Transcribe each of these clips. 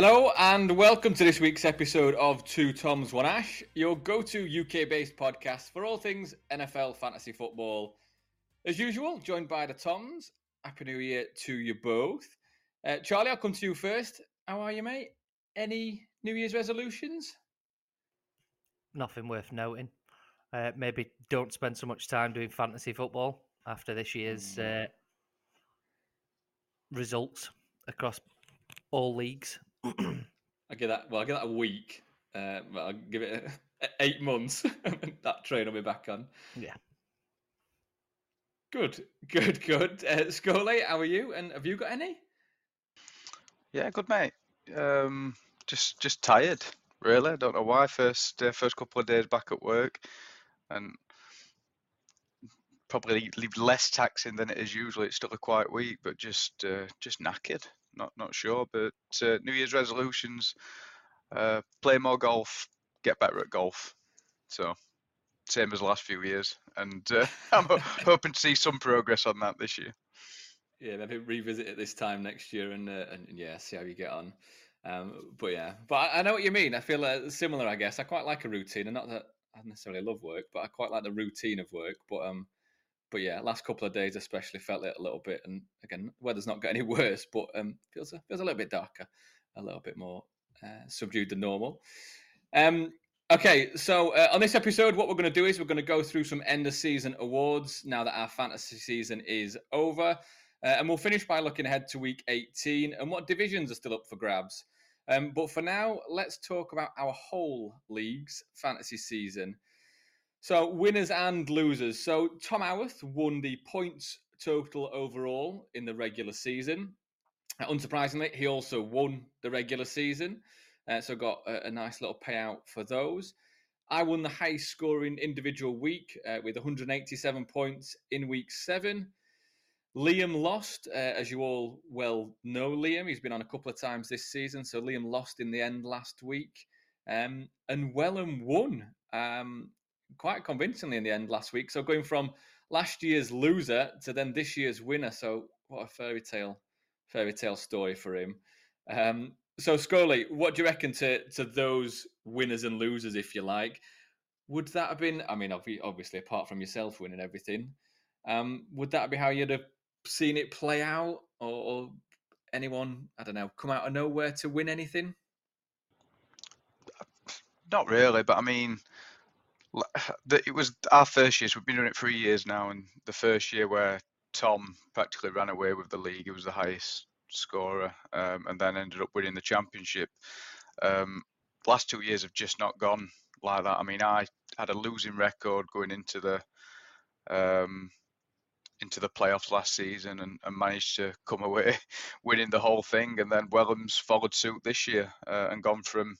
Hello and welcome to this week's episode of Two Toms One Ash, your go-to UK-based podcast for all things NFL fantasy football. As usual, joined by the Toms. Happy New Year to you both. Uh, Charlie, I'll come to you first. How are you, mate? Any New Year's resolutions? Nothing worth noting. Uh, maybe don't spend so much time doing fantasy football after this year's mm. uh, results across all leagues. I give that. Well, I give that a week. Uh, but I'll give it a, eight months. that train will be back on. Yeah. Good, good, good. Uh, Scully, how are you? And have you got any? Yeah, good, mate. Um, just, just tired. Really, I don't know why. First, uh, first couple of days back at work, and probably leave less taxing than it is usually. It's still a quiet week, but just, uh, just knackered not not sure. But uh, New Year's resolutions: uh, play more golf, get better at golf. So same as the last few years, and uh, I'm hoping to see some progress on that this year. Yeah, maybe revisit it this time next year, and uh, and yeah, see how you get on. Um, but yeah, but I, I, know what you mean. I feel uh, similar. I guess I quite like a routine, and not that I necessarily love work, but I quite like the routine of work. But um, but yeah, last couple of days especially felt it a little bit. And again, weather's not got any worse, but um, feels a, feels a little bit darker, a little bit more uh, subdued than normal. Um, okay, so uh, on this episode, what we're going to do is we're going to go through some end of season awards now that our fantasy season is over, uh, and we'll finish by looking ahead to week 18 and what divisions are still up for grabs. Um, but for now, let's talk about our whole league's fantasy season. So winners and losers. So Tom Howarth won the points total overall in the regular season. Unsurprisingly, he also won the regular season, uh, so got a, a, nice little payout for those. I won the highest scoring individual week uh, with 187 points in week seven. Liam lost, uh, as you all well know. Liam, he's been on a couple of times this season, so Liam lost in the end last week. Um, and Wellham won. Um, quite convincingly in the end last week. So going from last year's loser to then this year's winner. So what a fairy tale, fairy tale story for him. Um, so Scully, what do you reckon to to those winners and losers, if you like? Would that have been? I mean, obviously, apart from yourself winning everything, um, would that be how you'd have seen it play out, or, or anyone I don't know come out of nowhere to win anything? Not really, but I mean, it was our first year. So we've been doing it three years now, and the first year where Tom practically ran away with the league. He was the highest scorer, um, and then ended up winning the championship. Um, last two years have just not gone like that. I mean, I had a losing record going into the um, into the playoffs last season and, and, managed to come away winning the whole thing. And then Wellham's followed suit this year uh, and gone from,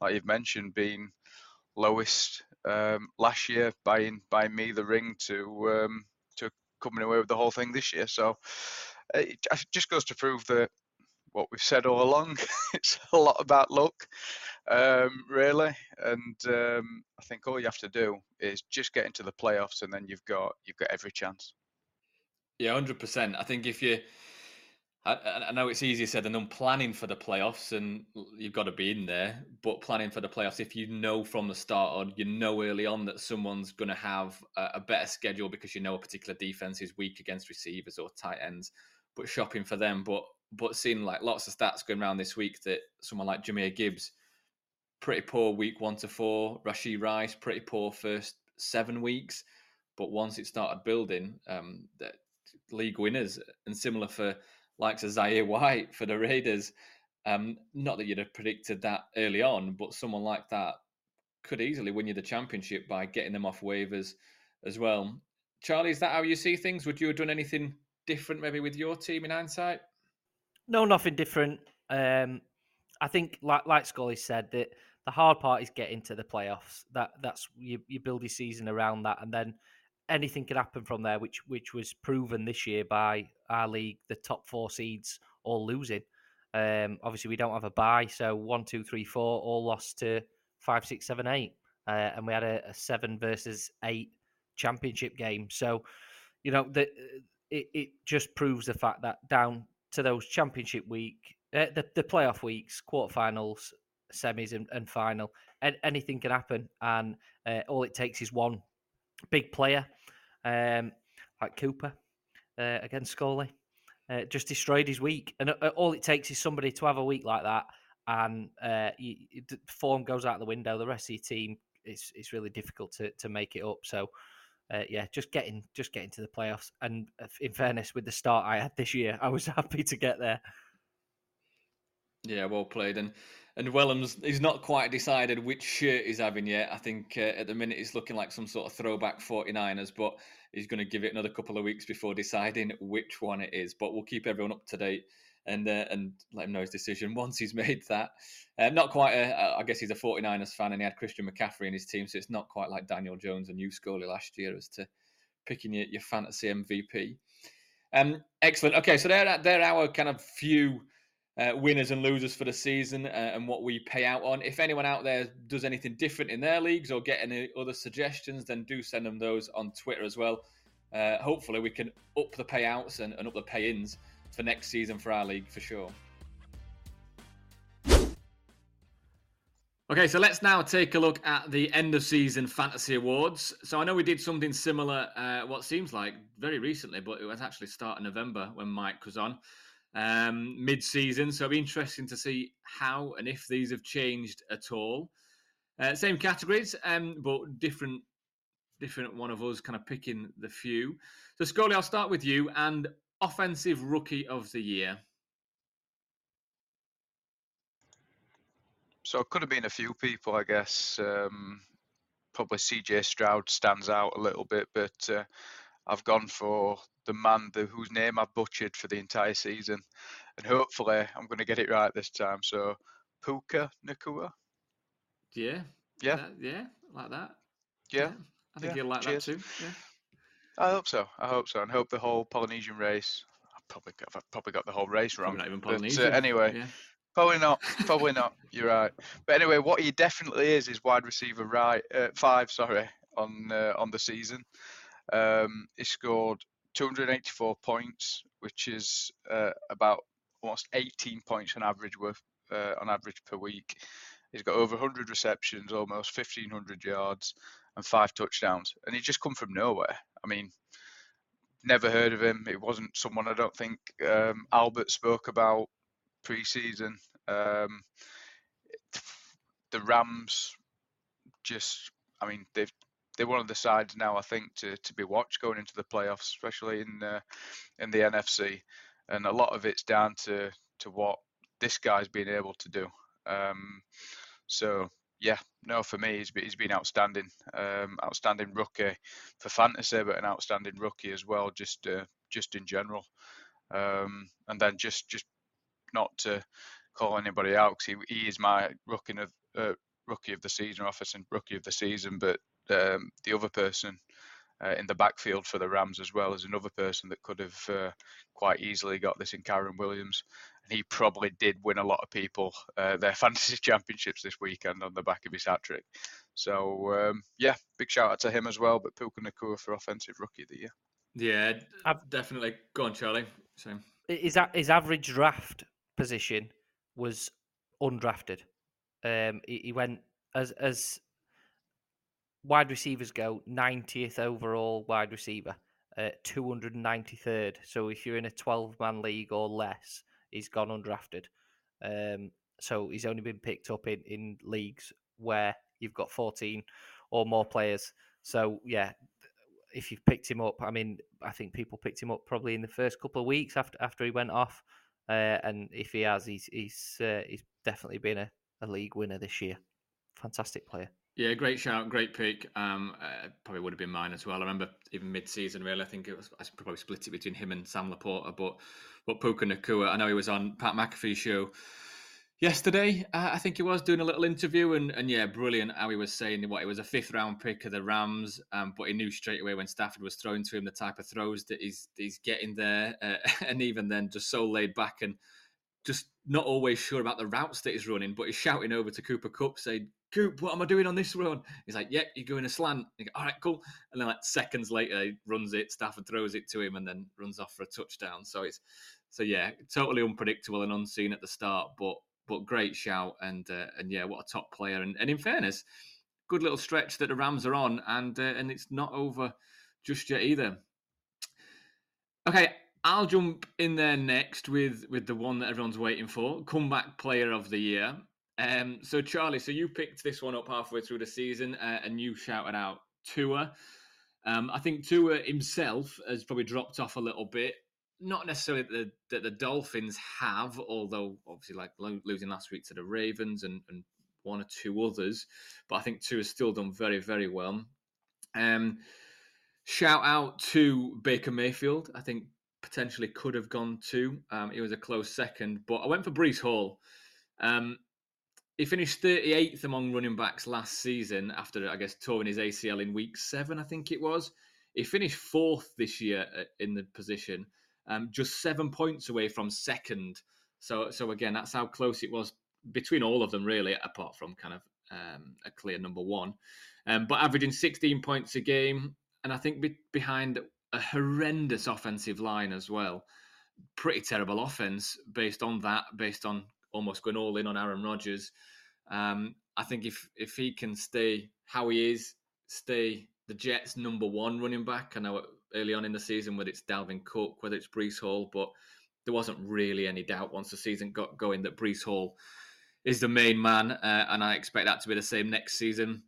like you've mentioned, being lowest um, last year, buying buying me the ring to um, to coming away with the whole thing this year. So it just goes to prove that what we've said all along. it's a lot about luck, um, really, and um, I think all you have to do is just get into the playoffs, and then you've got you've got every chance. Yeah, hundred percent. I think if you I, I, know it's easier said than done planning for the playoffs, and you've got to be in there. But planning for the playoffs, if you know from the start or you know early on that someone's going to have a, a, better schedule because you know a particular defense is weak against receivers or tight ends. But shopping for them, but but seeing like lots of stats going around this week that someone like Jahmyr Gibbs, pretty poor week one to four. Rashee Rice, pretty poor first seven weeks, but once it started building, um, that league winners and similar for likes of Zamir White for the Raiders. Um, not that you'd have predicted that early on, but someone like that could easily win you the championship by getting them off waivers as well. Charlie, is that how you see things? Would you have done anything different maybe with your team in hindsight? No, nothing different. Um, I think, like like Scully said, that the hard part is getting to the playoffs. That that's you, you build your season around that, and then anything can happen from there, which which was proven this year by our league, the top four seeds all losing. Um, obviously, we don't have a bye, so one, two, three, four all lost to five, six, seven, eight, uh, and we had a, a, seven versus eight championship game. So, you know, the, it it just proves the fact that down to those championship week Uh, the the playoff weeks, quarterfinals, semis, and, and final, and anything can happen, and uh, all it takes is one big player, um, like Cooper uh, against Scully, uh, just destroyed his week, and uh, all it takes is somebody to have a week like that, and uh, you, form goes out the window. The rest of your team, it's it's really difficult to to make it up. So. Uh, yeah, just getting just getting to the playoffs. And uh, in fairness, with the start I had this year, I was happy to get there. Yeah, well played. And and Wellham's he's not quite decided which shirt he's having yet. I think uh, at the minute it's looking like some sort of throwback 49ers, but he's going to give it another couple of weeks before deciding which one it is. But we'll keep everyone up to date and uh, and let him know his decision once he's made that. Uh, not quite a, I guess he's a 49ers fan and he had Christian McCaffrey in his team, so it's not quite like Daniel Jones and you Scully last year as to picking your, your fantasy MVP. Um, excellent. Okay, so they're they're our kind of few uh, winners and losers for the season uh, and what we pay out on. If anyone out there does anything different in their leagues or get any other suggestions, then do send them those on Twitter as well. Uh, hopefully, we can up the payouts and, and up the pay ins for next season for our league for sure. Okay, so let's now take a look at the end of season fantasy awards. So I know we did something similar, uh, what seems like very recently, but it was actually start of November when Mike was on um, mid-season. So it'll be interesting to see how and if these have changed at all. Uh, same categories, um, but different. Different one of us kind of picking the few. So Scully, I'll start with you and offensive rookie of the year. So it could have been a few people, I guess. Um, probably CJ Stroud stands out a little bit, but uh, I've gone for the man the, whose name I've butchered for the entire season, and hopefully I'm going to get it right this time. So, Puka Nacua. Yeah. Yeah. That, yeah, like that. Yeah. yeah. I think yeah. you'll like Cheers. that too. Yeah. I hope so. I hope so, and hope the whole Polynesian race. I've probably got, I've probably got the whole race wrong. Probably not even but, uh, Polynesian. anyway, Yeah. Probably not. Probably not. You're right. But anyway, what he definitely is is wide receiver right uh, five. Sorry, on uh, on the season, um, he scored 284 points, which is uh, about almost 18 points on average worth uh, on average per week. He's got over 100 receptions, almost 1500 yards, and five touchdowns. And he's just come from nowhere. I mean, never heard of him. It wasn't someone I don't think um, Albert spoke about pre-season. Um, the Rams just, I mean, they've they're one of the sides now I think to, to be watched going into the playoffs, especially in uh, in the NFC, and a lot of it's down to to what this guy's been able to do. Um, so yeah, no, for me, he's been, he's been outstanding, um, outstanding rookie for fantasy, but an outstanding rookie as well, just uh, just in general. Um, and then just just not to call anybody out because he, he is my rookie of uh, rookie of the season, offensive rookie of the season. But um, the other person uh, in the backfield for the Rams as well as another person that could have uh, quite easily got this in Kyren Williams. And he probably did win a lot of people uh, their fantasy championships this weekend on the back of his hat trick. So um, yeah, big shout out to him as well. But Puka Nacua for offensive rookie of the year. Yeah, I've- definitely. Go on, Charlie. Same. his his average draft position was undrafted. Um, he, he went as as wide receivers go, 90th overall wide receiver, uh, 293rd. So if you're in a 12 man league or less, he's gone undrafted. Um, so he's only been picked up in, in leagues where you've got 14 or more players. So yeah, if you've picked him up, I mean, I think people picked him up probably in the first couple of weeks after after he went off. Uh, and if he has, he's he's uh, he's definitely been a, a league winner this year. Fantastic player. Yeah, great shout, great pick. Um, uh, probably would have been mine as well. I remember even mid-season, really. I think it was I probably split it between him and Sam LaPorta, but but Puka Nacua. I know he was on Pat McAfee's show yesterday. Uh, I think he was doing a little interview, and and yeah, brilliant how he was saying what it was a fifth round pick of the Rams, um, but he knew straight away when Stafford was throwing to him the type of throws that he's he's getting there, uh, and even then just so laid back and just not always sure about the routes that he's running, but he's shouting over to Cooper Kupp saying, Coop, what am I doing on this run? He's like, Yep, you're going a slant. Go, All right, cool. And then like seconds later, he runs it, Stafford throws it to him and then runs off for a touchdown. So it's so yeah, totally unpredictable and unseen at the start, but but great shout and uh, and yeah, what a top player. And, and in fairness, good little stretch that the Rams are on, and uh, and it's not over just yet either. Okay, I'll jump in there next with with the one that everyone's waiting for, comeback player of the year. Um, so Charlie, so you picked this one up halfway through the season, uh, and you shouted out Tua. Um, I think Tua himself has probably dropped off a little bit. Not necessarily that the, that the Dolphins have, although obviously like losing last week to the Ravens and, and one or two others, but I think Tua has still done very very well. Um, shout out to Baker Mayfield. I think potentially could have gone to. Um, he was a close second, but I went for Breece Hall. Um, he finished 38th among running backs last season after, I guess, touring his ACL in week seven, I think it was. He finished fourth this year uh, in the position, um, just seven points away from second. So, so again, that's how close it was between all of them, really, apart from kind of um, a clear number one. Um, but averaging 16 points a game, and I think be- behind a horrendous offensive line as well. Pretty terrible offense based on that, based on almost going all in on Aaron Rodgers. Um, I think if if he can stay how he is, stay the Jets' number one running back. I know early on in the season whether it's Dalvin Cook, whether it's Breece Hall, but there wasn't really any doubt once the season got going that Breece Hall is the main man, uh, and I expect that to be the same next season.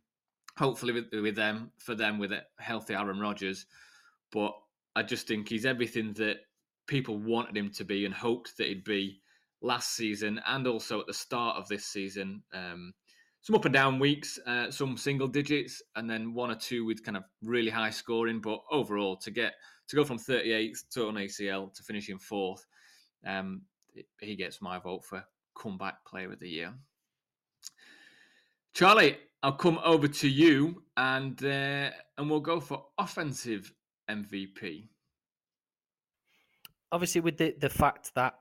Hopefully, with, with them for them with a healthy Aaron Rodgers, but I just think he's everything that people wanted him to be and hoped that he'd be last season and also at the start of this season. Um, some up and down weeks, uh, some single digits, and then one or two with kind of really high scoring. But overall, to get to go from 38th to an ACL to finishing fourth, um, he gets my vote for comeback player of the year. Charlie, I'll come over to you, and uh, and we'll go for offensive MVP. Obviously, with the the fact that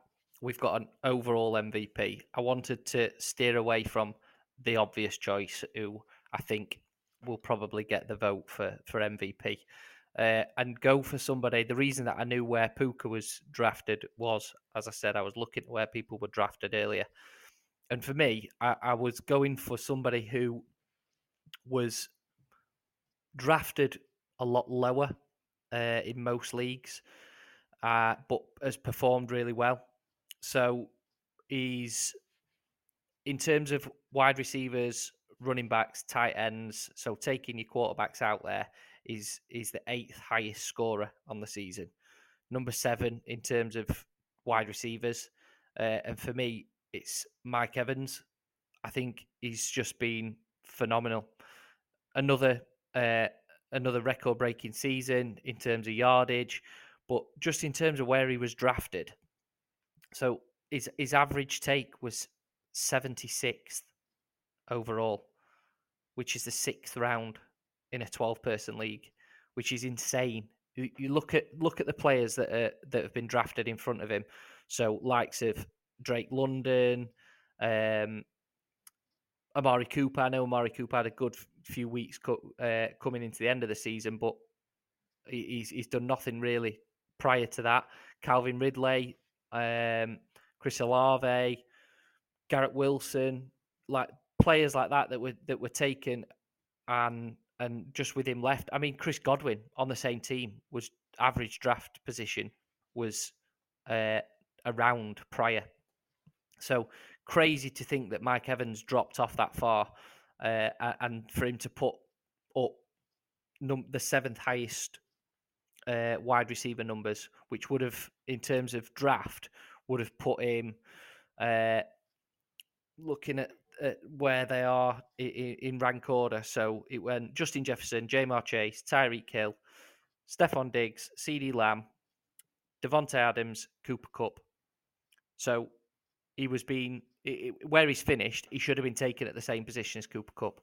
we've got an overall MVP. I wanted to steer away from the obvious choice, who I think will probably get the vote for for MVP, uh, and go for somebody. The reason that I knew where Puka was drafted was, as I said, I was looking at where people were drafted earlier, and for me, I, I was going for somebody who was drafted a lot lower uh, in most leagues, uh, but has performed really well. So he's in terms of wide receivers, running backs, tight ends. So taking your quarterbacks out there is is the eighth highest scorer on the season. Number seven in terms of wide receivers, uh, and for me, it's Mike Evans. I think he's just been phenomenal. Another uh, another record breaking season in terms of yardage, but just in terms of where he was drafted, so his his average take was 76th overall, which is the sixth round in a 12 person league, which is insane. You, you look at look at the players that are that have been drafted in front of him. So likes of Drake London, um, Amari Cooper. I know Amari Cooper had a good few weeks co- uh, coming into the end of the season, but he's he's done nothing really prior to that. Calvin Ridley, um, Chris Olave, Garrett Wilson, like players like that that were that were taken and and just with him left. I mean, Chris Godwin on the same team was average draft position was uh, around prior. So crazy to think that Mike Evans dropped off that far, uh, and for him to put up num- the seventh highest uh, wide receiver numbers, which would have, in terms of draft, would have put him uh, looking at, at, where they are in, in, rank order. So it went Justin Jefferson, Ja'Marr Chase, Tyreek Hill, Stefon Diggs, CeeDee Lamb, Davante Adams, Cooper Kupp. So he was being where he's finished. He should have been taken at the same position as Cooper Kupp.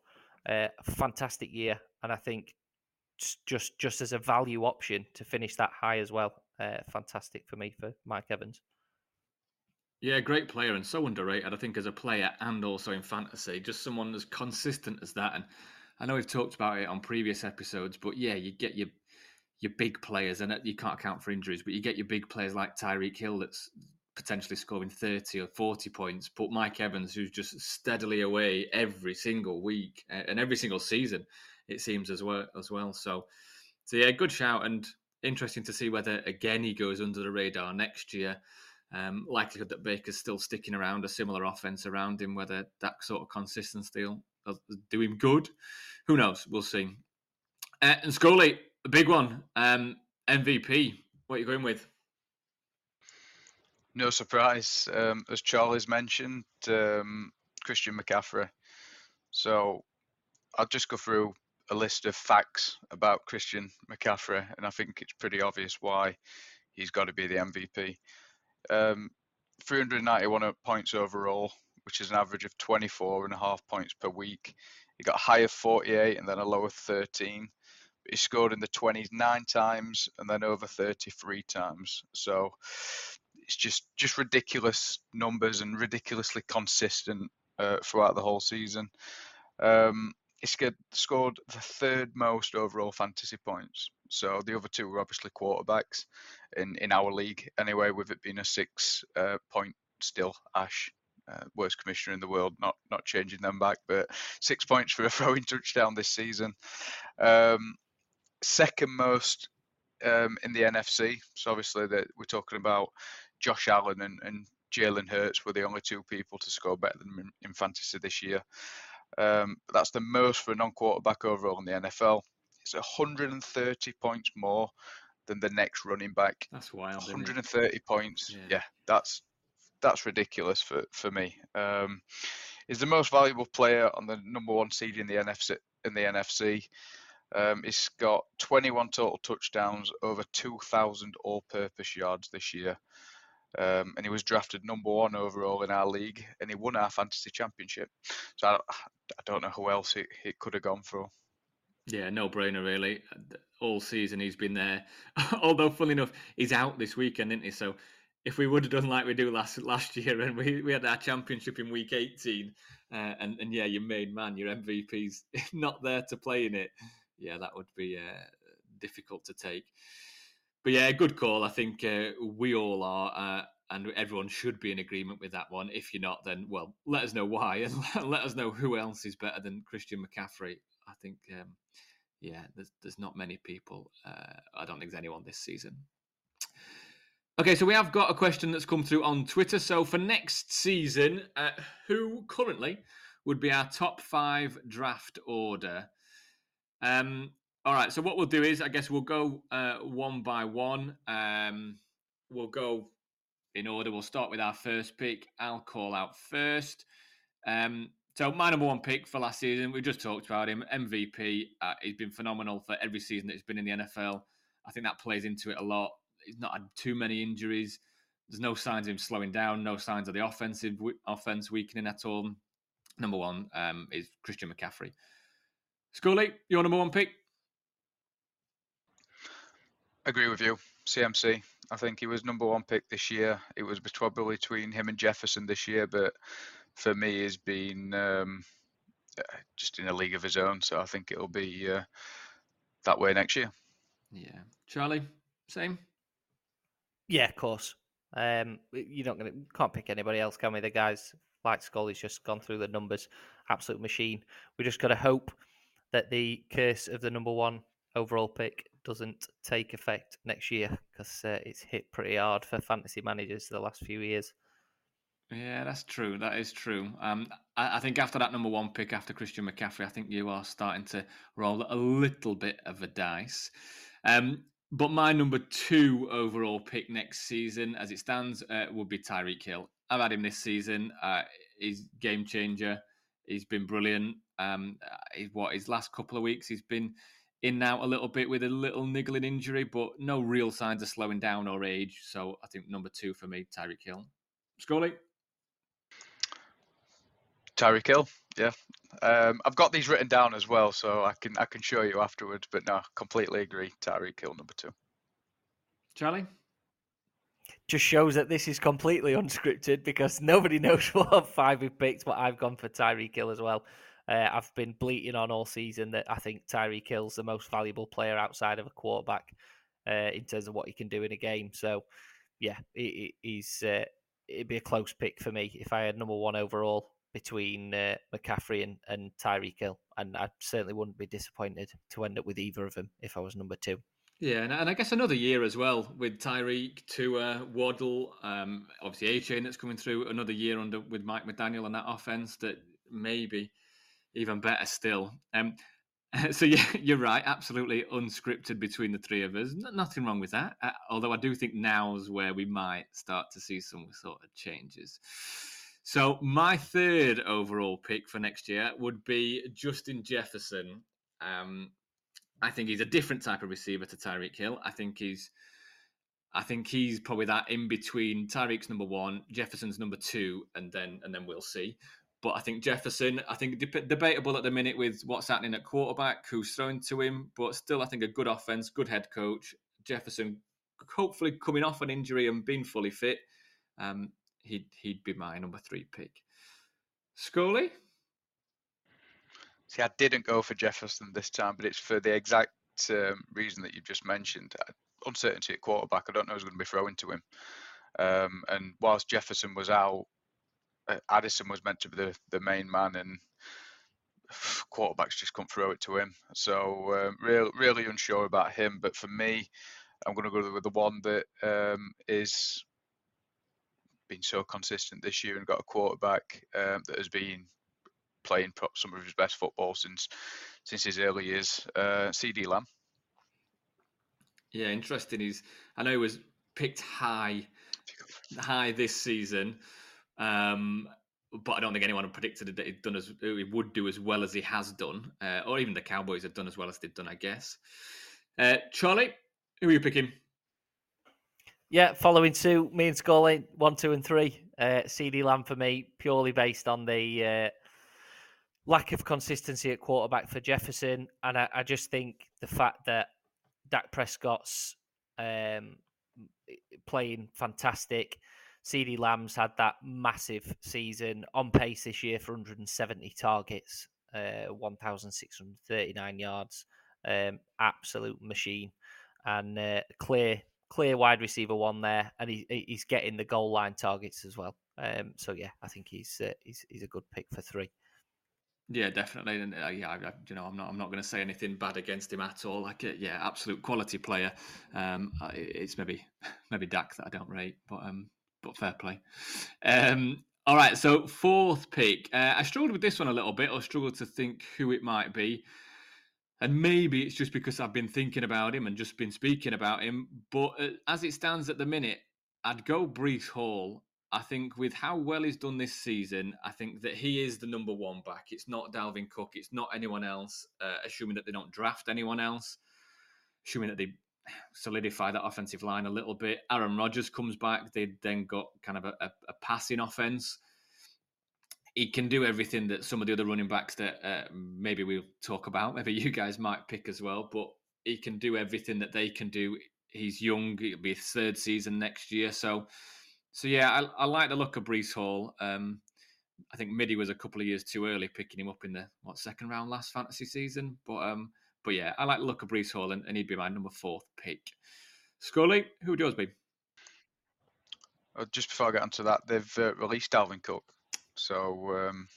Uh, fantastic year, and I think just just as a value option to finish that high as well. Uh, fantastic for me for Mike Evans. Yeah, great player and so underrated. I think as a player and also in fantasy, just someone as consistent as that. And I know we've talked about it on previous episodes, but yeah, you get your your big players, and you can't account for injuries, but you get your big players like Tyreek Hill that's potentially scoring 30 or 40 points, but Mike Evans, who's just steadily away every single week and every single season, it seems as well as well. So, so yeah, good shout and interesting to see whether again he goes under the radar next year. Um, likelihood that Baker's still sticking around a similar offense around him, whether that sort of consistency will do him good. Who knows? We'll see. Uh, and Scully, a big one. Um, MVP. What are you going with? No surprise, um, as Charlie's mentioned, um, Christian McCaffrey. So I'll just go through a list of facts about Christian McCaffrey, and I think it's pretty obvious why he's got to be the MVP. Um, 391 points overall, which is an average of 24 and a half points per week. He got a high of 48 and then a low of 13. He scored in the 20s nine times and then over 33 times. So it's just just ridiculous numbers and ridiculously consistent uh, throughout the whole season. Um, he scored the third most overall fantasy points. So the other two were obviously quarterbacks in, in our league anyway, with it being a six uh, point still Ash. Uh, worst commissioner in the world, not not changing them back, but six points for a throwing touchdown this season. Um, second most um, in the NFC. So obviously that we're talking about Josh Allen and, and Jalen Hurts were the only two people to score better than in, in fantasy this year. Um, that's the most for a non-quarterback overall in the NFL. It's 130 points more than the next running back. That's wild. 130 points. Yeah. yeah. that's that's ridiculous for for me. Um, he's the most valuable player on the number one seed in the NFC. In the NFC, um, he's got 21 total touchdowns, over 2,000 all-purpose yards this year. Um, and he was drafted number one overall in our league, and he won our fantasy championship. So I, I don't know who else it, it could have gone for. Yeah, no brainer really. All season he's been there. Although, funny enough, he's out this weekend, isn't he? So if we would have done like we do last last year, and we, we had our championship in week eighteen, uh, and and yeah, your main man, your MVP's not there to play in it. Yeah, that would be uh, difficult to take but yeah, good call. I think uh, we all are, uh, and everyone should be in agreement with that one. If you're not, then well, let us know why, and let us know who else is better than Christian McCaffrey. I think, um, yeah, there's there's not many people. Uh, I don't think there's anyone this season. Okay, so we have got a question that's come through on Twitter. So for next season, uh, who currently would be our top five draft order? Um, all right. So what we'll do is, I guess we'll go uh, one by one. Um, we'll go in order. We'll start with our first pick. I'll call out first. Um, so my number one pick for last season, we just talked about him, MVP. Uh, he's been phenomenal for every season that he's been in the NFL. I think that plays into it a lot. He's not had too many injuries. There's no signs of him slowing down. No signs of the offensive offense weakening at all. Number one um, is Christian McCaffrey. Scully, your number one pick? Agree with you. CMC. I think he was number one pick this year. It was probably between him and Jefferson this year, but for me, he's been um, uh, just in a league of his own. So I think it'll be uh, that way next year. Yeah, Charlie, same. Yeah, of course. Um, you're not gonna can't pick anybody else, can we? The guys like Scully's just gone through the numbers, absolute machine. We just got to hope that the curse of the number one overall pick doesn't take effect next year because uh, it's hit pretty hard for fantasy managers the last few years. Yeah, that's true. That is true. Um, I, I, think after that number one pick, after Christian McCaffrey, I think you are starting to roll a little bit of a dice. Um, but my number two overall pick next season, as it stands, uh, would be Tyreek Hill. I've had him this season. Uh, he's game changer. He's been brilliant. Um, uh, what his last couple of weeks, he's been in now a little bit with a little niggling injury, but no real signs of slowing down or age. So I think number two for me, Tyreek Hill. Scully? Tyreek Hill, yeah. Um, I've got these written down as well, so I can I can show you afterwards. But no, completely agree. Tyreek Hill, number two. Charlie? Just shows that this is completely unscripted because nobody knows what five we picked, but I've gone for Tyreek Hill as well. Uh, I've been bleating on all season that I think Tyreek Hill's the most valuable player outside of a quarterback uh, in terms of what he can do in a game. So, yeah, he, he's uh, it'd be a close pick for me if I had number one overall between uh, McCaffrey and, and Tyreek Hill, and I certainly wouldn't be disappointed to end up with either of them if I was number two. Yeah, and, I guess another year as well with Tyreek, Tua, Waddle, um, obviously chain that's coming through. Another year under with Mike McDaniel and that offense that maybe even better still. Um, so yeah, you're right. Absolutely unscripted between the three of us. nothing wrong with that. Uh, although I do think now's where we might start to see some sort of changes. So my third overall pick for next year would be Justin Jefferson. Um, I think he's a different type of receiver to Tyreek Hill. I think he's, I think he's probably that in between. Tyreek's number one, Jefferson's number two, and then and then we'll see. But I think Jefferson, I think debatable at the minute with what's happening at quarterback, who's throwing to him, but still, I think a good offense, good head coach. Jefferson, hopefully coming off an injury and being fully fit, um, he'd he'd be my number three pick. Scully. See, I didn't go for Jefferson this time, but it's for the exact um, reason that you've just mentioned. Uncertainty at quarterback. I don't know who's going to be throwing to him. Um, and whilst Jefferson was out, Addison was meant to be the, the main man, and quarterbacks just couldn't throw it to him. So um, really, really unsure about him. But for me, I'm going to go with the one that um, is been so consistent this year and got a quarterback um, that has been playing some of his best football since since his early years. Uh, CeeDee Lamb. Yeah, interesting. He's I know he was picked high high this season. Um, but I don't think anyone predicted that he'd done as he would do as well as he has done, uh, or even the Cowboys have done as well as they've done, I guess. Uh, Charlie, who are you picking? Yeah, following suit, me and Scully, one, two, and three. Uh, CeeDee Lamb for me, purely based on the uh, lack of consistency at quarterback for Jefferson, and I, I just think the fact that Dak Prescott's um, playing fantastic. CeeDee Lamb's had that massive season on pace this year for 170 targets, uh, 1,639 yards. Um, absolute machine, and uh, clear, clear wide receiver one there, and he, he's getting the goal line targets as well. Um, so yeah, I think he's uh, he's he's a good pick for three. Yeah, definitely, and uh, yeah, I, you know, I'm not, I'm not going to say anything bad against him at all. Like, uh, yeah, absolute quality player. Um, it's maybe, maybe Dak that I don't rate, but um, but fair play. Um, all right, so fourth pick. Uh, I struggled with this one a little bit, or struggled to think who it might be. And maybe it's just because I've been thinking about him and just been speaking about him. But uh, as it stands at the minute, I'd go Breece Hall. I think with how well he's done this season, I think that he is the number one back. It's not Dalvin Cook. It's not anyone else. Uh, assuming that they don't draft anyone else, assuming that they solidify that offensive line a little bit. Aaron Rodgers comes back. They then got kind of a, a, a, passing offense. He can do everything that some of the other running backs that uh, maybe we'll talk about, maybe you guys might pick as well. But he can do everything that they can do. He's young. It'll be his third season next year. So, so yeah, I, I like the look of Breece Hall. Um, I think Midi was a couple of years too early picking him up in the what second round last fantasy season, but um, but yeah, I like the look of Breece Hall, and, and he'd be my number fourth pick. Scully, who would yours be? Uh, just before I get onto that, they've uh, released Dalvin Cook, so um,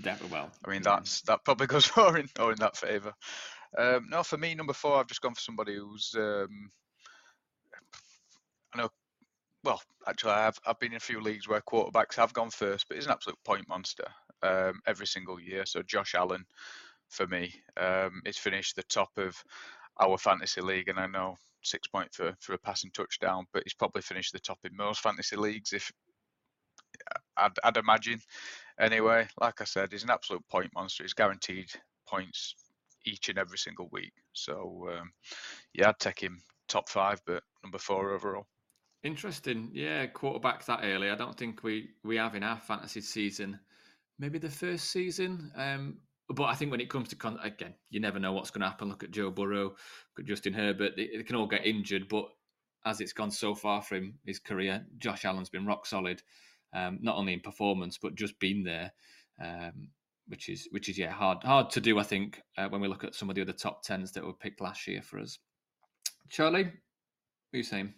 definitely well. I mean, that's that probably goes more in more in that favour. Um, no, for me, number four, I've just gone for somebody who's um, I know. Well, actually, I've I've been in a few leagues where quarterbacks have gone first, but he's an absolute point monster um, every single year. So Josh Allen, for me. Um, he's finished the top of our fantasy league, and I know six point for for a passing touchdown, but he's probably finished the top in most fantasy leagues. If I'd, I'd imagine, anyway. Like I said, he's an absolute point monster. He's guaranteed points each and every single week. So um, yeah, I'd take him top five, but number four overall. Interesting, yeah. Quarterback that early. I don't think we we have in our fantasy season. Maybe the first season. Um, but I think when it comes to con- again, you never know what's going to happen. Look at Joe Burrow, look at Justin Herbert. They, they, can all get injured, but as it's gone so far for him, his career, Josh Allen's been rock solid, um, not only in performance but just being there. Um, which is which is yeah hard hard to do. I think uh, when we look at some of the other top tens that were picked last year for us. Charlie, what are you saying?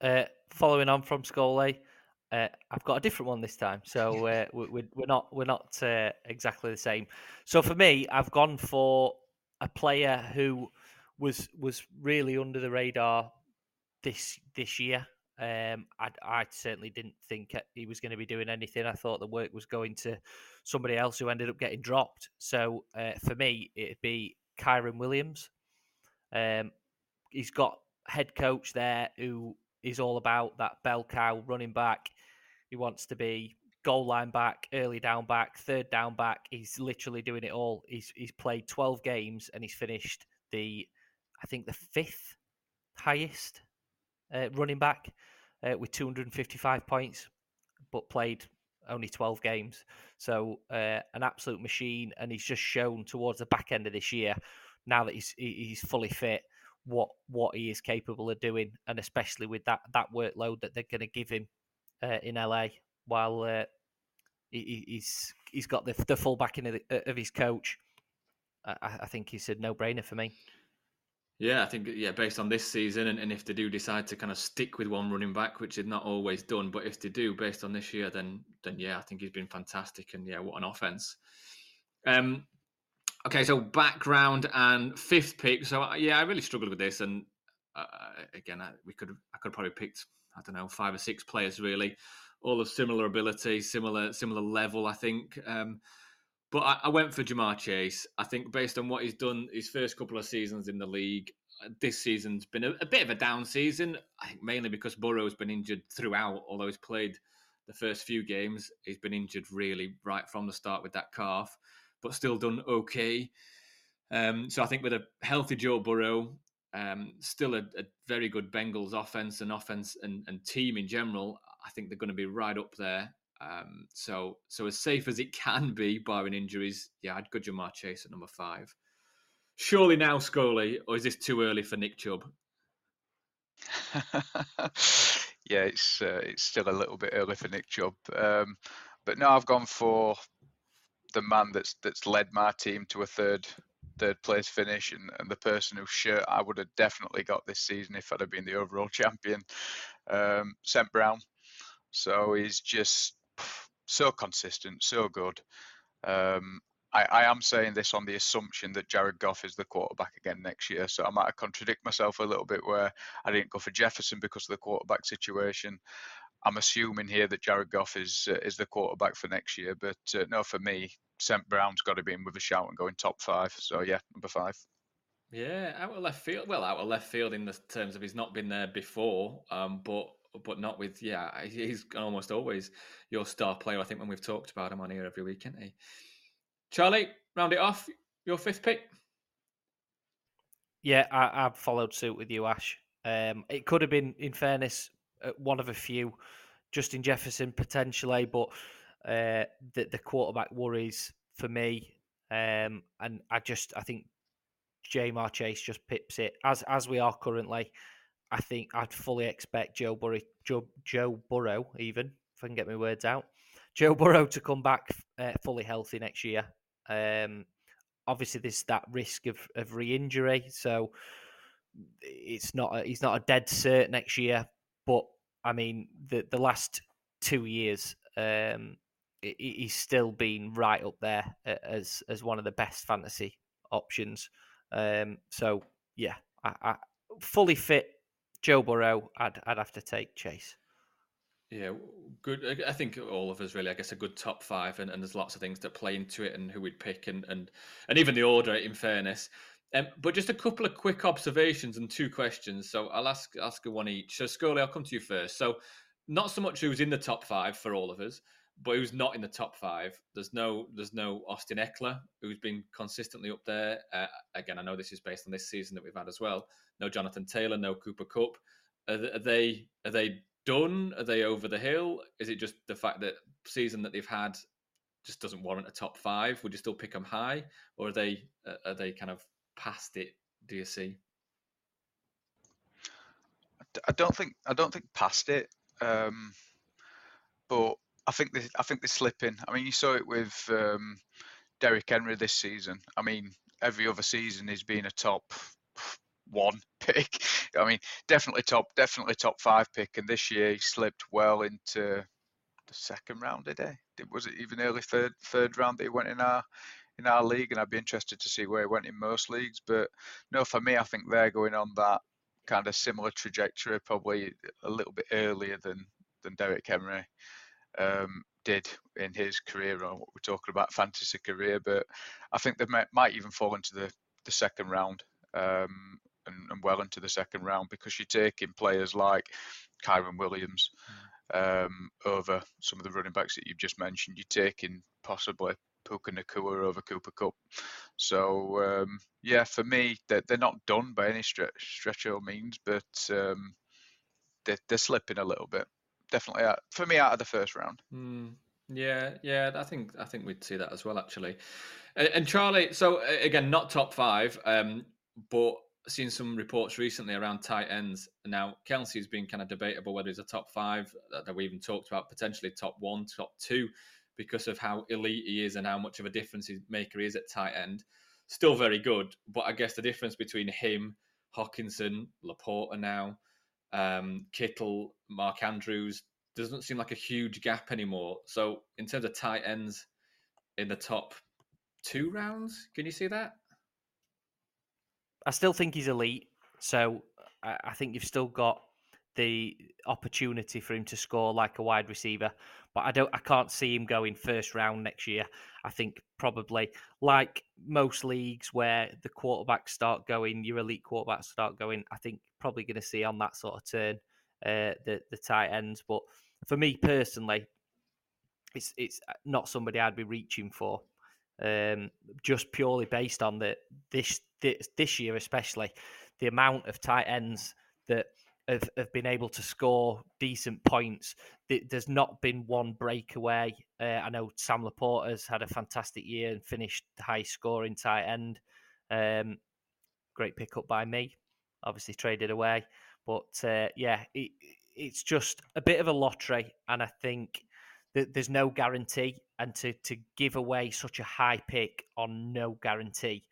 Uh, following on from Scully, uh, I've got a different one this time, so uh, we, we're not we're not uh, exactly the same. So for me, I've gone for a player who was was really under the radar this this year. Um, I, I certainly didn't think he was going to be doing anything. I thought the work was going to somebody else who ended up getting dropped. So uh, for me, it'd be Kyren Williams. Um, he's got head coach there who is all about that bell cow running back. He wants to be goal line back, early down back, third down back. He's literally doing it all. He's he's played 12 games and he's finished the, I think the fifth highest uh, running back uh, with 255 points, but played only 12 games. So uh, an absolute machine, and he's just shown towards the back end of this year, now that he's he's fully fit, what what he is capable of doing, and especially with that that workload that they're going to give him uh, in LA, while uh, he, he's he's got the the full backing of, the, of his coach. I, I think he's a no brainer for me. Yeah, I think yeah, based on this season, and, and if they do decide to kind of stick with one running back, which is not always done, but if they do, based on this year, then then yeah, I think he's been fantastic, and yeah, what an offense. Um, okay, so background and fifth pick. So uh, yeah, I really struggled with this, and uh, again, I, we could I could probably picked I don't know five or six players really, all of similar ability, similar similar level. I think. Um, but I, I, went for Ja'Marr Chase. I think based on what he's done his first couple of seasons in the league, uh, this season's been a, a bit of a down season. I think mainly because Burrow's been injured throughout, although he's played the first few games. He's been injured really right from the start with that calf, but still done okay. Um, so I think with a healthy Joe Burrow, um, still a, a, very good Bengals offense and offense and, and team in general, I think they're going to be right up there. Um, so so as safe as it can be, barring injuries, yeah, I'd go Ja'Marr Chase at number five. Surely now, Scully, or is this too early for Nick Chubb? yeah, it's uh, it's still a little bit early for Nick Chubb, um, but now I've gone for the man that's that's led my team to a third third place finish and, and the person whose shirt I would have definitely got this season if I'd have been the overall champion, um, St Brown. So he's just so consistent, so good. Um, I, I, am saying this on the assumption that Jared Goff is the quarterback again next year. So I might contradict myself a little bit where I didn't go for Jefferson because of the quarterback situation. I'm assuming here that Jared Goff is uh, is the quarterback for next year, but uh, no, for me, St. Brown's got to be in with a shout and going top five. So yeah, number five. Yeah, out of left field. Well, out of left field in the terms of he's not been there before, um, but but not with yeah. He's almost always your star player. I think when we've talked about him on here every week, isn't he? Charlie, round it off. Your fifth pick. Yeah, I, have followed suit with you, Ash. Um, it could have been, in fairness, one of a few, Justin Jefferson potentially, but uh, the the quarterback worries for me. Um, and I just I think Ja'Marr Chase just pips it as as we are currently. I think I'd fully expect Joe Burrow, Joe, Joe Burrow, even if I can get my words out, Joe Burrow to come back uh, fully healthy next year. Um, obviously, there's that risk of, of re-injury, so it's not a, he's not a dead cert next year. But I mean, the the last two years, um, he's still been right up there as as one of the best fantasy options. Um, so yeah, I, I fully fit Joe Burrow, I'd I'd have to take Chase. Yeah, good. I think all of us really. I guess a good top five, and, and there's lots of things that play into it, and who we'd pick, and and and even the order. In fairness, um, but just a couple of quick observations and two questions. So I'll ask ask one each. So Scully, I'll come to you first. So not so much who's in the top five for all of us, but who's not in the top five. There's no there's no Austin Ekeler who's been consistently up there. Uh, again, I know this is based on this season that we've had as well. No Jonathan Taylor, no Cooper Kupp. Are, are they are they done? Are they over the hill? Is it just the fact that season that they've had just doesn't warrant a top five? Would you still pick them high, or are they uh, are they kind of past it? Do you see? I don't think I don't think past it, um, but I think they, I think they're slipping. I mean, you saw it with um, Derrick Henry this season. I mean, every other season he's been a top one pick. I mean, definitely top, definitely top five pick. And this year he slipped well into the second round. Did he? Was it even early third third round that he went in our in our league? And I'd be interested to see where he went in most leagues. But no, for me, I think they're going on that kind of similar trajectory, probably a little bit earlier than than Derrick Henry um, did in his career. Or what we're talking about fantasy career, but I think they might, might even fall into the the second round. Um, and, and, well into the second round because you're taking players like Kyren Williams um, over some of the running backs that you've just mentioned. You're taking possibly Puka Nacua over Cooper Kupp. So um, yeah, for me, they're, they're not done by any stretch, stretch or means, but um, they're, they're slipping a little bit. Definitely, out, for me, out of the first round. Mm. Yeah, yeah, I think I think we'd see that as well, actually. And, and Charlie, so again, not top five, um, but seen some reports recently around tight ends. Now, Kelce's been kind of debatable whether he's a top five. That we even talked about potentially top one, top two because of how elite he is and how much of a difference maker he is at tight end. Still very good, but I guess the difference between him, Hockenson, LaPorta now, um, Kittle, Mark Andrews doesn't seem like a huge gap anymore. So in terms of tight ends in the top two rounds, can you see that? I still think he's elite. So I think you've still got the opportunity for him to score like a wide receiver. But I don't I can't see him going first round next year. I think probably like most leagues where the quarterbacks start going, your elite quarterbacks start going, I think probably gonna see on that sort of turn uh, the the tight ends. But for me personally, it's it's not somebody I'd be reaching for. Um, just purely based on the this, this this year especially the amount of tight ends that have, have been able to score decent points. There's not been one breakaway. Uh, I know Sam LaPorta has had a fantastic year and finished high scoring tight end. Um, great pickup by me. Obviously traded away, but uh, yeah, it, it's just a bit of a lottery, and I think that there's no guarantee. And to to give away such a high pick on no guarantee,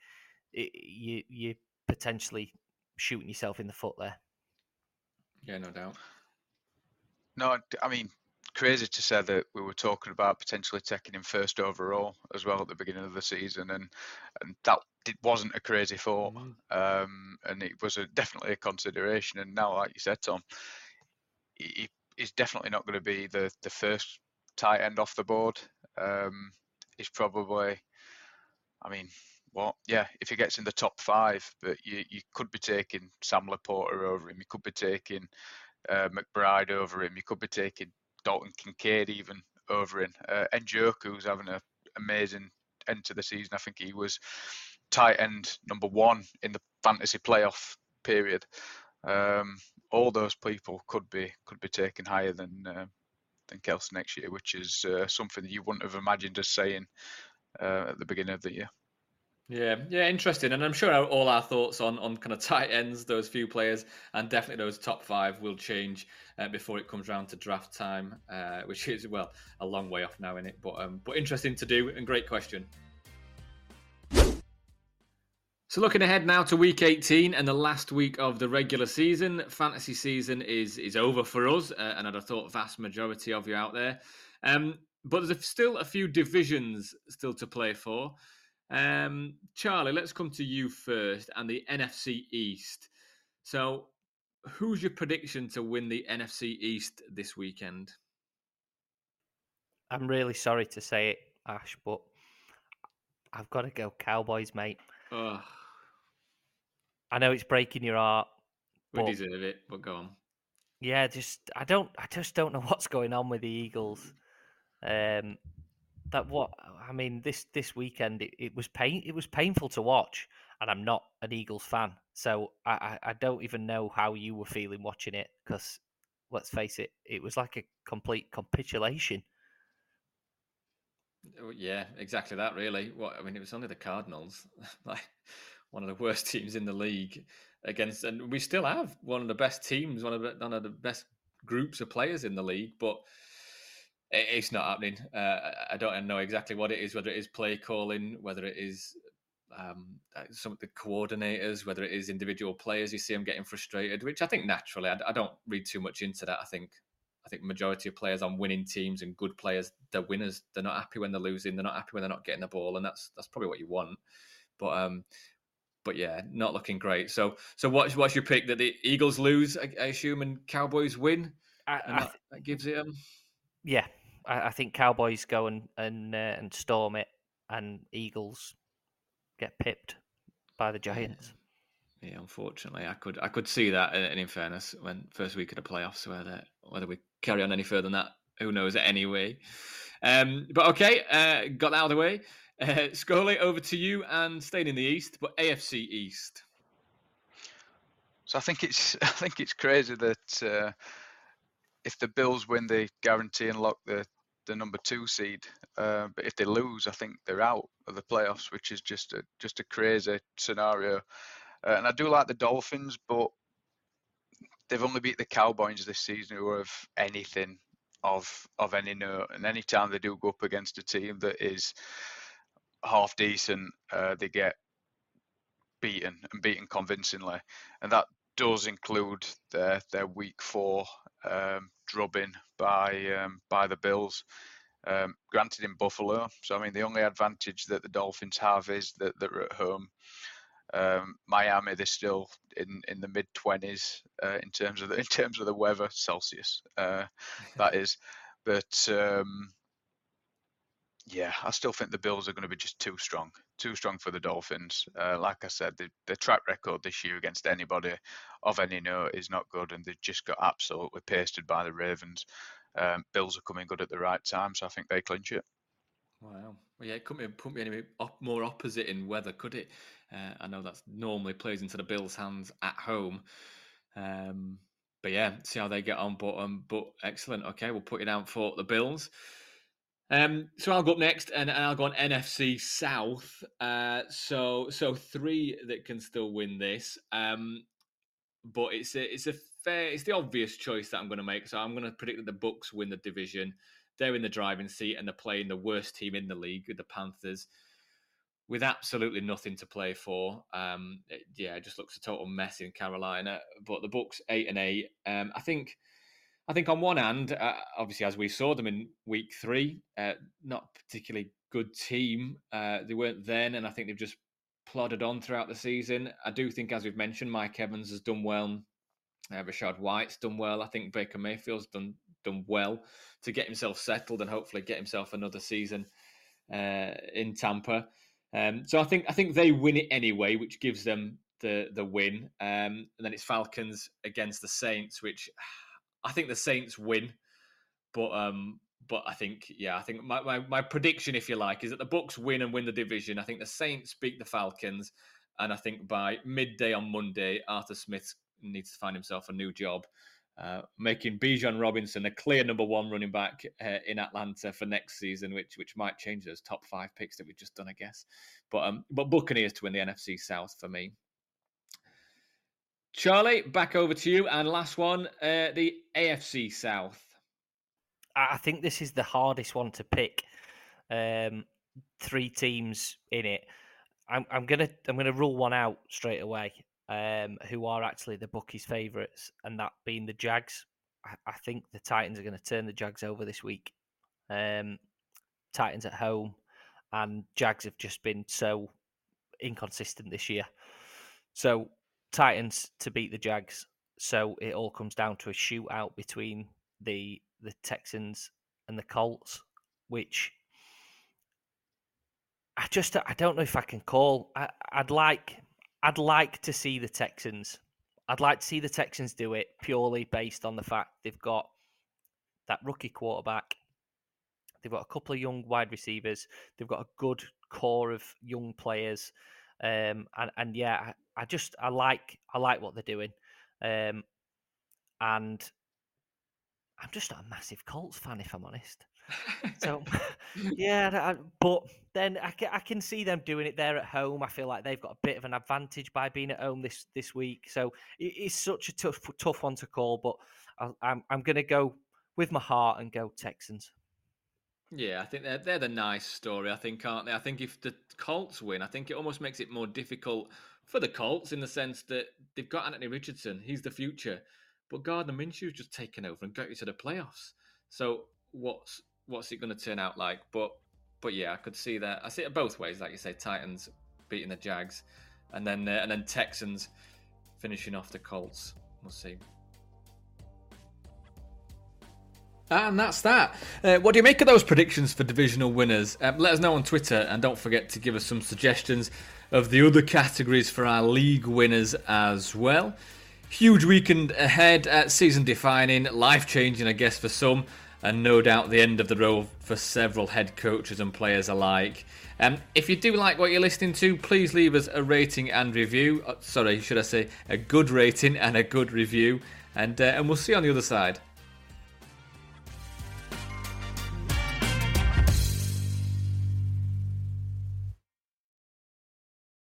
it, you you potentially shooting yourself in the foot there. Yeah, no doubt. No, I mean, crazy to say that we were talking about potentially taking him first overall as well at the beginning of the season, and and that it wasn't a crazy thought, mm um, and it was a, definitely a consideration. And now, like you said, Tom, he, he's definitely not going to be the the first tight end off the board. Um, he's probably, I mean, what? Yeah, if he gets in the top five, but you, you could be taking Sam LaPorta over him. You could be taking uh, McBride over him. You could be taking Dalton Kincaid even over him. Uh, Njoku's having an amazing end to the season. I think he was tight end number one in the fantasy playoff period. Um, all those people could be could be taken higher than uh, than Kelce next year, which is uh, something that you wouldn't have imagined us saying uh, at the beginning of the year. Yeah, yeah, interesting. And I'm sure all our thoughts on, on kind of tight ends, those few players, and definitely those top five will change uh, before it comes around to draft time, uh, which is, well, a long way off now, in it. But, um, but interesting to do and great question. So looking ahead now to week 18 and the last week of the regular season, fantasy season is is over for us, uh, and I'd have thought vast majority of you out there. Um, but there's still a few divisions still to play for. Um, Charlie, let's come to you first and the NFC East. So, who's your prediction to win the NFC East this weekend? I'm really sorry to say it, Ash, but I've got to go Cowboys, mate. Ugh. I know it's breaking your heart. We but, deserve it, but go on. Yeah, just I don't, I just don't know what's going on with the Eagles. Um, that what I mean this this weekend it, it was pain it was painful to watch, and I'm not an Eagles fan, so I, I, I don't even know how you were feeling watching it because let's face it, it was like a complete capitulation. Oh, yeah, exactly that. Really, what I mean, it was only the Cardinals, like one of the worst teams in the league against, and we still have one of the best teams, one of the, one of the best groups of players in the league, but it's not happening. Uh, I don't know exactly what it is, whether it is play calling, whether it is um, uh, some of the coordinators, whether it is individual players. You see them getting frustrated, which I think naturally. I, I don't read too much into that. I think I think majority of players on winning teams and good players, they're winners. They're not happy when they're losing. They're not happy when they're not getting the ball, and that's that's probably what you want. But um, but yeah, not looking great. So so what's what's your pick? That the Eagles lose, I, I assume, and Cowboys win. I, and that, that, gives it. Um... Yeah, I, I, think Cowboys go and and uh, and storm it, and Eagles get pipped by the Giants. Yeah. yeah. unfortunately, I could I could see that. And in fairness, when first week of the playoffs, whether whether we carry on any further than that, who knows? Anyway, um, but okay, uh, got that out of the way. Uh, Scully, over to you, and staying in the East, but AFC East. So I think it's I think it's crazy that uh, if the Bills win, they guarantee and lock the the number two seed. Uh, but if they lose, I think they're out of the playoffs, which is just a just a crazy scenario. Uh, and I do like the Dolphins, but they've only beat the Cowboys this season, who have anything of of any note. And any time they do go up against a team that is half decent, uh, they get beaten and beaten convincingly, and that does include their their week four um, drubbing by um, by the Bills. Um, granted in Buffalo, so I mean the only advantage that the Dolphins have is that they're at home. Um, Miami, they're still in, in the mid twenties uh, in terms of the in terms of the weather Celsius. Uh, that is, but um, yeah, I still think the Bills are going to be just too strong, too strong for the Dolphins. Uh, like I said, the, the track record this year against anybody of any note is not good, and they've just got absolutely pasted by the Ravens. Um, Bills are coming good at the right time, so I think they clinch it. Wow. Well, yeah, it couldn't be, be any more opposite in weather, could it? Uh, I know that normally plays into the Bills' hands at home. Um, but yeah, see how they get on. But um, but excellent. Okay, we'll put it down for the Bills. Um, so I'll go up next, and, and I'll go on NFC South. Uh, so so three that can still win this. Um, but it's a it's a fair it's the obvious choice that I'm going to make. So I'm going to predict that the Bucks win the division. They're in the driving seat, and they're playing the worst team in the league, the Panthers, with absolutely nothing to play for. Um, it, yeah, it just looks a total mess in Carolina. But the Bucks eight and eight. Um, I think I think on one hand, uh, obviously, as we saw them in week three, uh, not particularly good team. Uh, they weren't then, and I think they've just plodded on throughout the season. I do think, as we've mentioned, Mike Evans has done well. Uh, Rachaad White's done well. I think Baker Mayfield's done done well to get himself settled and hopefully get himself another season uh, in Tampa. Um, so I think I think they win it anyway, which gives them the the win. Um, and then it's Falcons against the Saints, which I think the Saints win, but um, but I think yeah, I think my, my, my prediction, if you like, is that the Bucks win and win the division. I think the Saints beat the Falcons, and I think by midday on Monday, Arthur Smith needs to find himself a new job. Uh, making Bijan Robinson a clear number one running back uh, in Atlanta for next season, which which might change those top five picks that we've just done, I guess. But um, but Buccaneers to win the NFC South for me. Charlie, back over to you. And last one, uh, the AFC South. I think this is the hardest one to pick. Um, three teams in it. I'm, I'm gonna I'm gonna rule one out straight away. Um, who are actually the bookies' favourites, and that being the Jags. I, I think the Titans are going to turn the Jags over this week. Um, Titans at home, and Jags have just been so inconsistent this year. So Titans to beat the Jags. So it all comes down to a shootout between the the Texans and the Colts, which I just I don't know if I can call. I, I'd like I'd like to see the Texans. I'd like to see the Texans do it purely based on the fact they've got that rookie quarterback. They've got a couple of young wide receivers. They've got a good core of young players. Um, and and yeah, I, I just I like I like what they're doing, um, and I'm just not a massive Colts fan if I'm honest. so yeah, I, but then I can, I can see them doing it there at home. I feel like they've got a bit of an advantage by being at home this this week. So it, it's such a tough tough one to call. But I, I'm I'm going to go with my heart and go Texans. Yeah, I think they're they're the nice story. I think, aren't they? I think if the Colts win, I think it almost makes it more difficult for the Colts in the sense that they've got Anthony Richardson. He's the future, but Gardner Minshew's just taken over and got you to the playoffs. So what's what's it going to turn out like? But but yeah, I could see that. I see it both ways, like you say, Titans beating the Jags, and then uh, and then Texans finishing off the Colts. We'll see. And that's that. Uh, what do you make of those predictions for divisional winners? Um, let us know on Twitter, and don't forget to give us some suggestions of the other categories for our league winners as well. Huge weekend ahead, uh, season defining, life changing, I guess, for some, and no doubt the end of the road for several head coaches and players alike. Um, if you do like what you're listening to, please leave us a rating and review. Uh, sorry, should I say a good rating and a good review, and uh, and we'll see you on the other side.